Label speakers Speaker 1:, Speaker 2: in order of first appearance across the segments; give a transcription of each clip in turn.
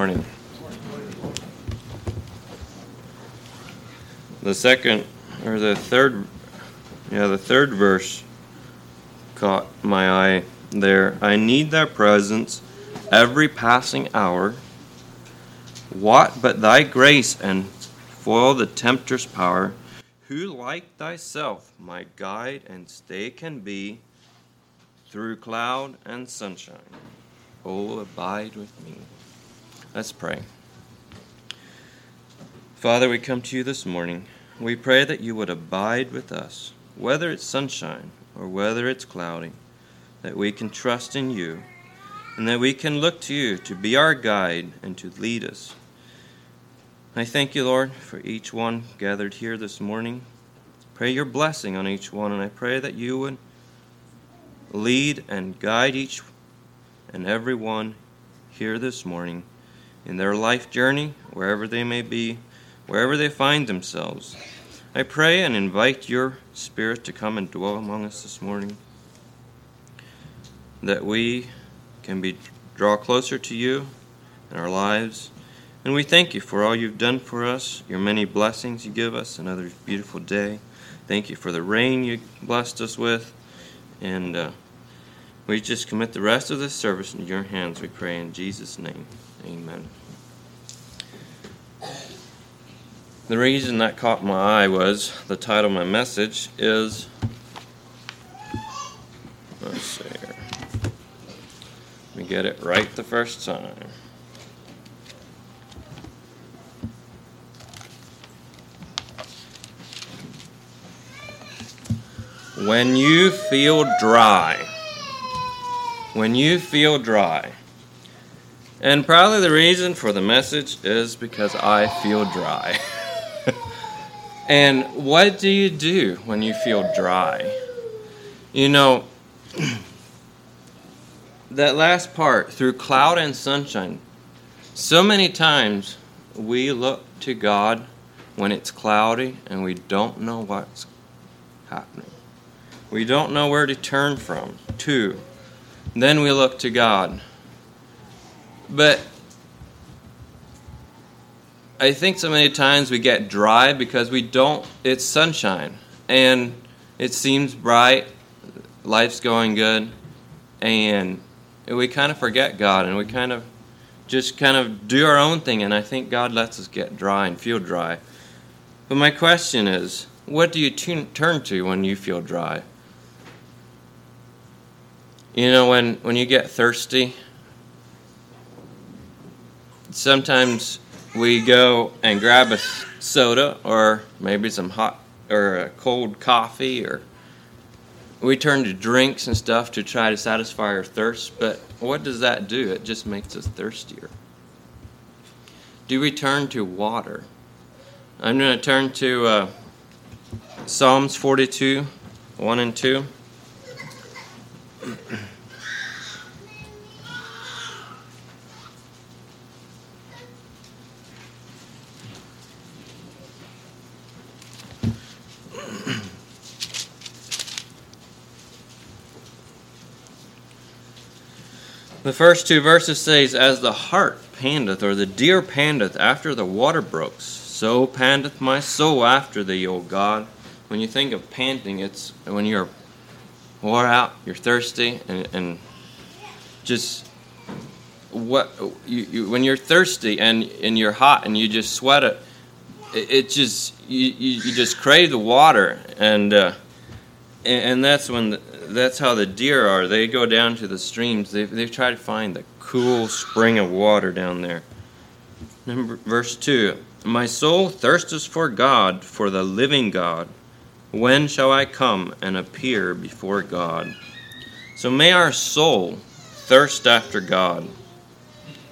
Speaker 1: Morning. The second or the third yeah, the third verse caught my eye there. I need thy presence every passing hour. What but thy grace and foil the tempter's power? Who like thyself my guide and stay can be through cloud and sunshine? Oh, abide with me. Let's pray. Father, we come to you this morning. We pray that you would abide with us, whether it's sunshine or whether it's cloudy, that we can trust in you and that we can look to you to be our guide and to lead us. I thank you, Lord, for each one gathered here this morning. Pray your blessing on each one, and I pray that you would lead and guide each and every one here this morning in their life journey, wherever they may be, wherever they find themselves. I pray and invite your Spirit to come and dwell among us this morning, that we can be draw closer to you in our lives. And we thank you for all you've done for us, your many blessings you give us, another beautiful day. Thank you for the rain you blessed us with. And uh, we just commit the rest of this service into your hands, we pray in Jesus' name. Amen. The reason that caught my eye was the title of my message is. Let's see here. Let me get it right the first time. When you feel dry. When you feel dry. And probably the reason for the message is because I feel dry. and what do you do when you feel dry? You know, that last part, through cloud and sunshine, so many times we look to God when it's cloudy and we don't know what's happening. We don't know where to turn from, to. Then we look to God. But I think so many times we get dry because we don't, it's sunshine and it seems bright, life's going good, and we kind of forget God and we kind of just kind of do our own thing, and I think God lets us get dry and feel dry. But my question is, what do you turn to when you feel dry? You know, when, when you get thirsty, sometimes we go and grab a soda or maybe some hot or a cold coffee or we turn to drinks and stuff to try to satisfy our thirst, but what does that do? It just makes us thirstier. Do we turn to water? I'm going to turn to uh, Psalms 42 1 and 2. The first two verses says, As the hart panteth, or the deer panteth after the water brooks, so panteth my soul after thee, O God. When you think of panting, it's when you're wore out, you're thirsty, and, and just what you, you, when you're thirsty and, and you're hot and you just sweat it, it, it just you, you, you, just crave the water, and uh, and, and that's when the, that's how the deer are. They go down to the streams. They they try to find the cool spring of water down there. Number verse two. My soul thirsteth for God, for the living God. When shall I come and appear before God? So may our soul thirst after God.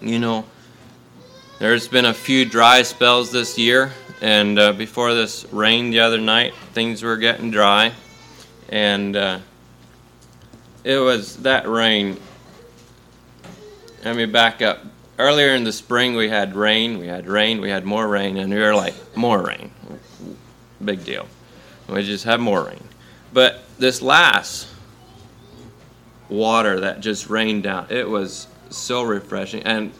Speaker 1: You know, there's been a few dry spells this year, and uh, before this rain the other night, things were getting dry, and uh, it was that rain. Let me back up. Earlier in the spring, we had rain, we had rain, we had more rain, and we were like, more rain. Big deal. We just have more rain. But this last water that just rained down, it was so refreshing. And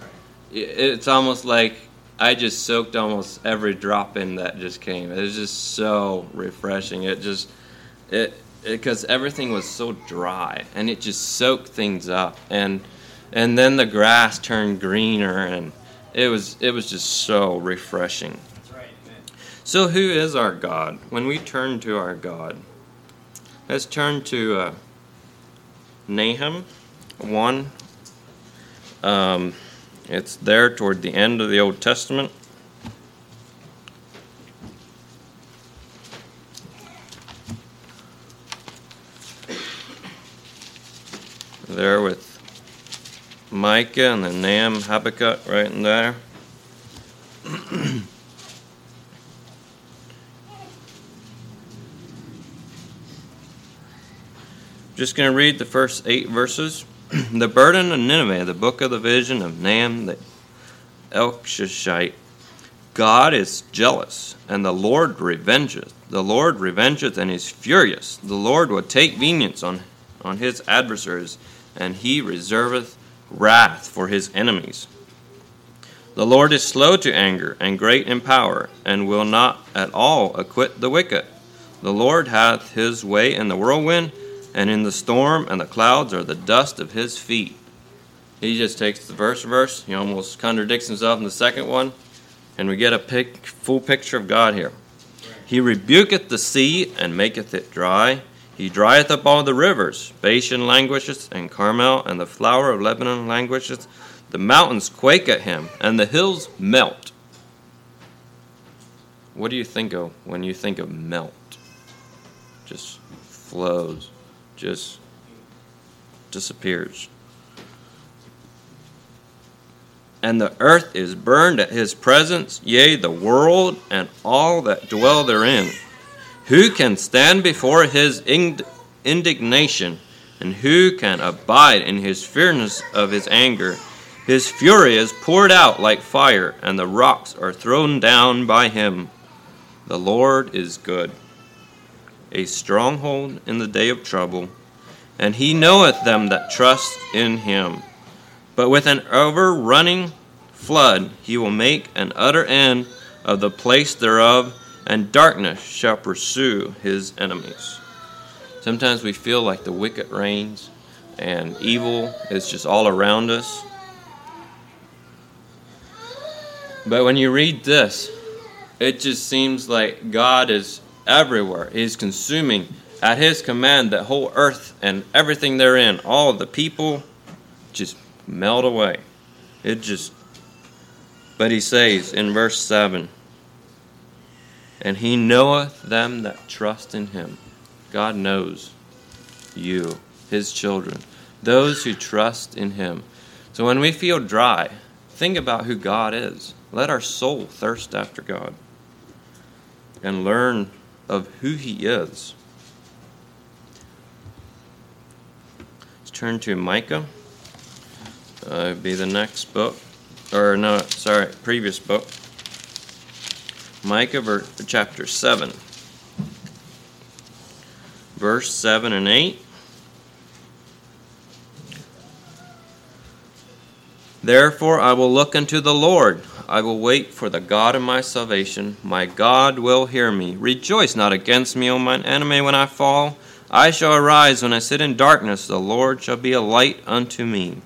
Speaker 1: it's almost like I just soaked almost every drop in that just came. It was just so refreshing. It just it because everything was so dry and it just soaked things up and and then the grass turned greener and it was it was just so refreshing. So who is our God? When we turn to our God, let's turn to uh, Nahum one. Um, it's there toward the end of the Old Testament. There with Micah and then Nahum, Habakkuk right in there. Just going to read the first eight verses. the burden of Nineveh, the book of the vision of Nahum the Elkoshite. God is jealous, and the Lord revengeth. The Lord revengeth and is furious. The Lord will take vengeance on, on his adversaries, and he reserveth wrath for his enemies. The Lord is slow to anger and great in power, and will not at all acquit the wicked. The Lord hath his way in the whirlwind and in the storm and the clouds are the dust of his feet. He just takes the first verse, he almost contradicts himself in the second one, and we get a pic, full picture of God here. He rebuketh the sea and maketh it dry. He drieth up all the rivers. Bashan languisheth, and Carmel and the flower of Lebanon languisheth. The mountains quake at him, and the hills melt. What do you think of when you think of melt? Just flows just disappears. And the earth is burned at his presence, yea, the world and all that dwell therein. Who can stand before his indignation, and who can abide in his fierceness of his anger? His fury is poured out like fire, and the rocks are thrown down by him. The Lord is good a stronghold in the day of trouble, and he knoweth them that trust in him. But with an overrunning flood he will make an utter end of the place thereof, and darkness shall pursue his enemies. Sometimes we feel like the wicked reigns and evil is just all around us. But when you read this, it just seems like God is everywhere. He's consuming at his command the whole earth and everything therein. All the people just melt away. It just. But he says in verse 7 And he knoweth them that trust in him. God knows you, his children, those who trust in him. So when we feel dry, think about who God is. Let our soul thirst after God and learn of who he is. Let's turn to Micah. Uh, be the next book, or no, sorry, previous book. Micah, chapter 7, verse 7 and 8. Therefore I will look unto the Lord. I will wait for the God of my salvation. My God will hear me. Rejoice not against me, O mine enemy, when I fall. I shall arise when I sit in darkness. The Lord shall be a light unto me.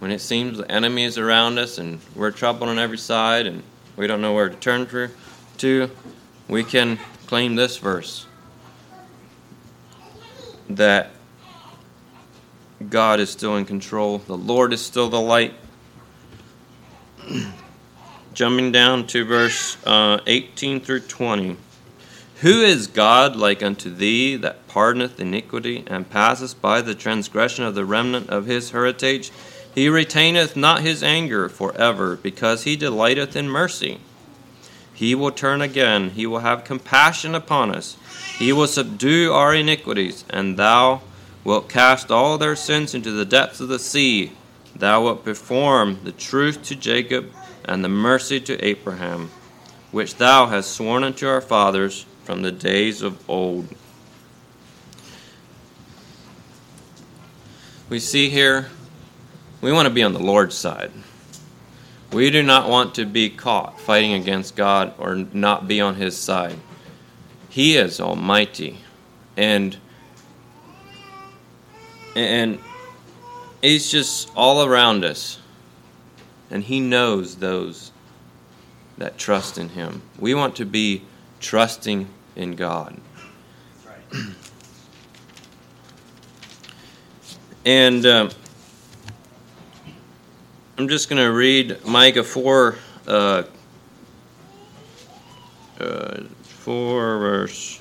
Speaker 1: When it seems the enemy is around us and we're troubled on every side and we don't know where to turn to, we can claim this verse that God is still in control. The Lord is still the light. Jumping down to verse uh, 18 through 20. Who is God like unto thee that pardoneth iniquity and passeth by the transgression of the remnant of his heritage? He retaineth not his anger for ever, because he delighteth in mercy. He will turn again, he will have compassion upon us. He will subdue our iniquities, and thou wilt cast all their sins into the depths of the sea. Thou wilt perform the truth to Jacob and the mercy to Abraham, which thou hast sworn unto our fathers from the days of old. We see here, we want to be on the Lord's side. We do not want to be caught fighting against God or not be on His side. He is Almighty, and and He's just all around us, and He knows those that trust in Him. We want to be trusting in God. and um, I'm just going to read Micah 4, uh, uh, 4 verse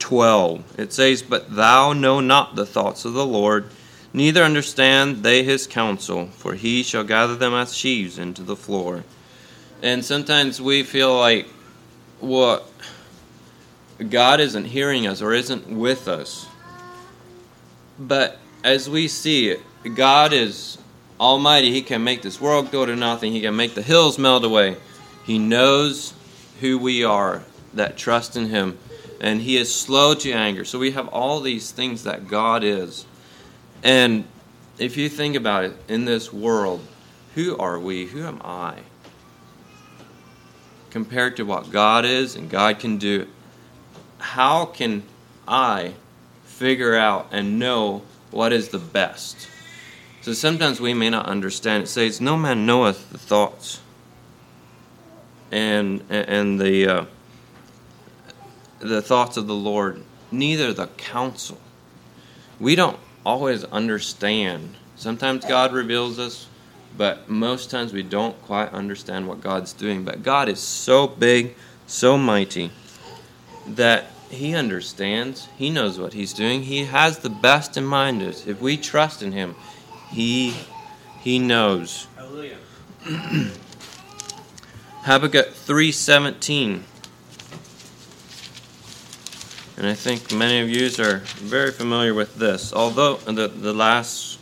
Speaker 1: 12. It says, But thou know not the thoughts of the Lord, neither understand they his counsel, for he shall gather them as sheaves into the floor. And sometimes we feel like what God isn't hearing us or isn't with us. But as we see God is almighty. He can make this world go to nothing. He can make the hills melt away. He knows who we are that trust in him and he is slow to anger. So we have all these things that God is. And if you think about it, in this world, who are we? Who am I? Compared to what God is and God can do, how can I figure out and know what is the best? So sometimes we may not understand. It says, "No man knoweth the thoughts and and the uh, the thoughts of the Lord, neither the counsel." We don't always understand. Sometimes God reveals us, but most times we don't quite understand what God's doing. But God is so big, so mighty that he understands. He knows what he's doing. He has the best in mind. Us. If we trust in him, he he knows.
Speaker 2: Hallelujah.
Speaker 1: Habakkuk 3:17. And I think many of you are very familiar with this. Although uh, the the last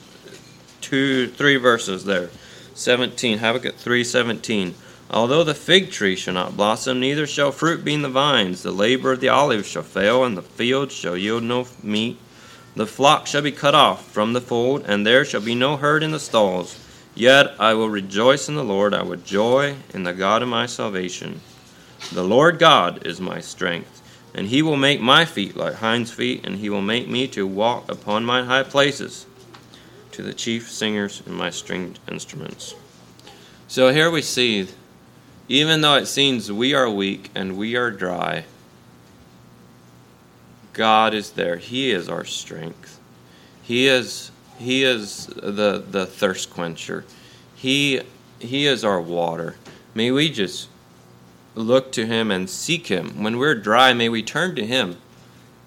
Speaker 1: two three verses there. 17 Habakkuk 3:17. Although the fig tree shall not blossom, neither shall fruit be in the vines, the labor of the olive shall fail, and the field shall yield no meat. The flock shall be cut off from the fold, and there shall be no herd in the stalls. Yet I will rejoice in the Lord, I will joy in the God of my salvation. The Lord God is my strength, and he will make my feet like hinds' feet, and he will make me to walk upon my high places, to the chief singers and my stringed instruments. So here we see even though it seems we are weak and we are dry, God is there. He is our strength. He is he is the the thirst quencher. He he is our water. May we just look to him and seek him. When we're dry, may we turn to him.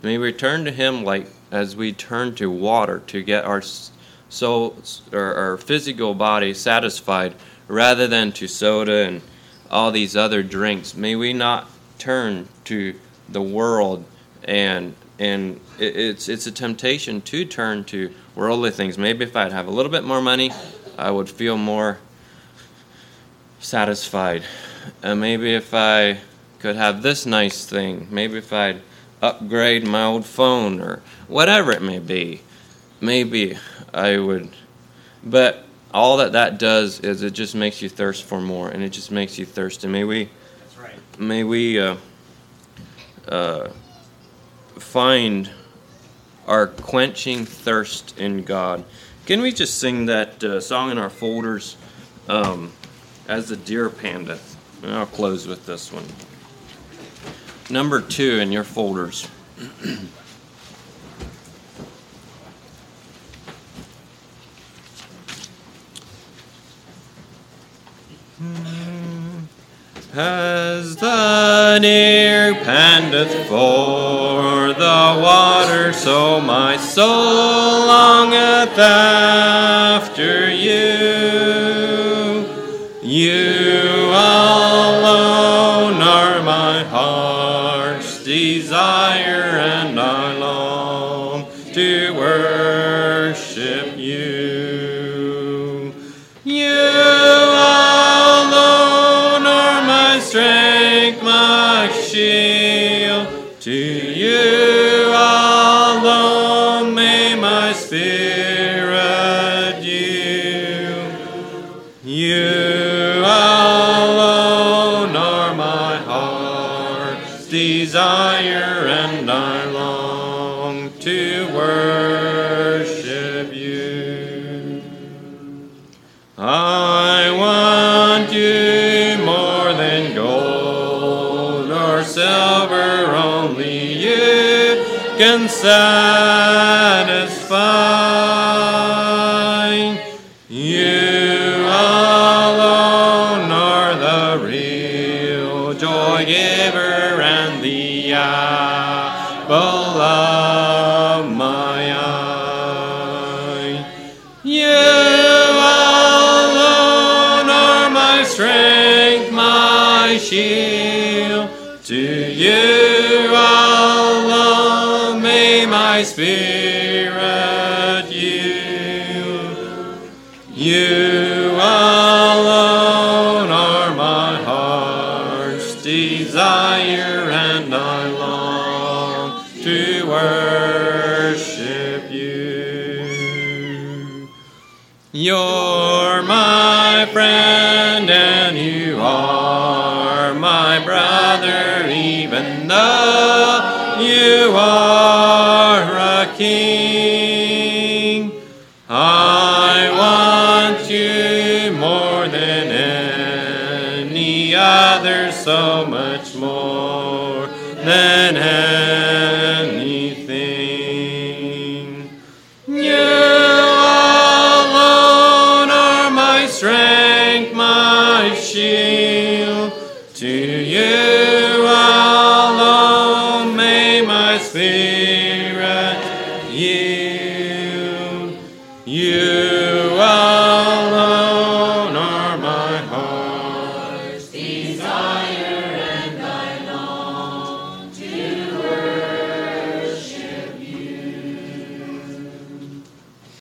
Speaker 1: May we turn to him like as we turn to water to get our soul or our physical body satisfied rather than to soda and all these other drinks. May we not turn to the world and and it's it's a temptation to turn to worldly things. Maybe if I'd have a little bit more money, I would feel more satisfied. Uh, maybe if I could have this nice thing. Maybe if I'd upgrade my old phone or whatever it may be. Maybe I would. But all that that does is it just makes you thirst for more, and it just makes you thirsty. May we,
Speaker 2: That's right.
Speaker 1: may we uh, uh, find our quenching thirst in God. Can we just sing that uh, song in our folders, um, as the deer pandeth? And I'll close with this one. Number two in your folders. As the deer panteth for the water, so my soul longeth after you. You alone desire and I long to worship you. I want you more than gold or silver, only you can satisfy. the apple of my eye. You alone are my strength, my shield. To you alone may my spirit. to worship you. Your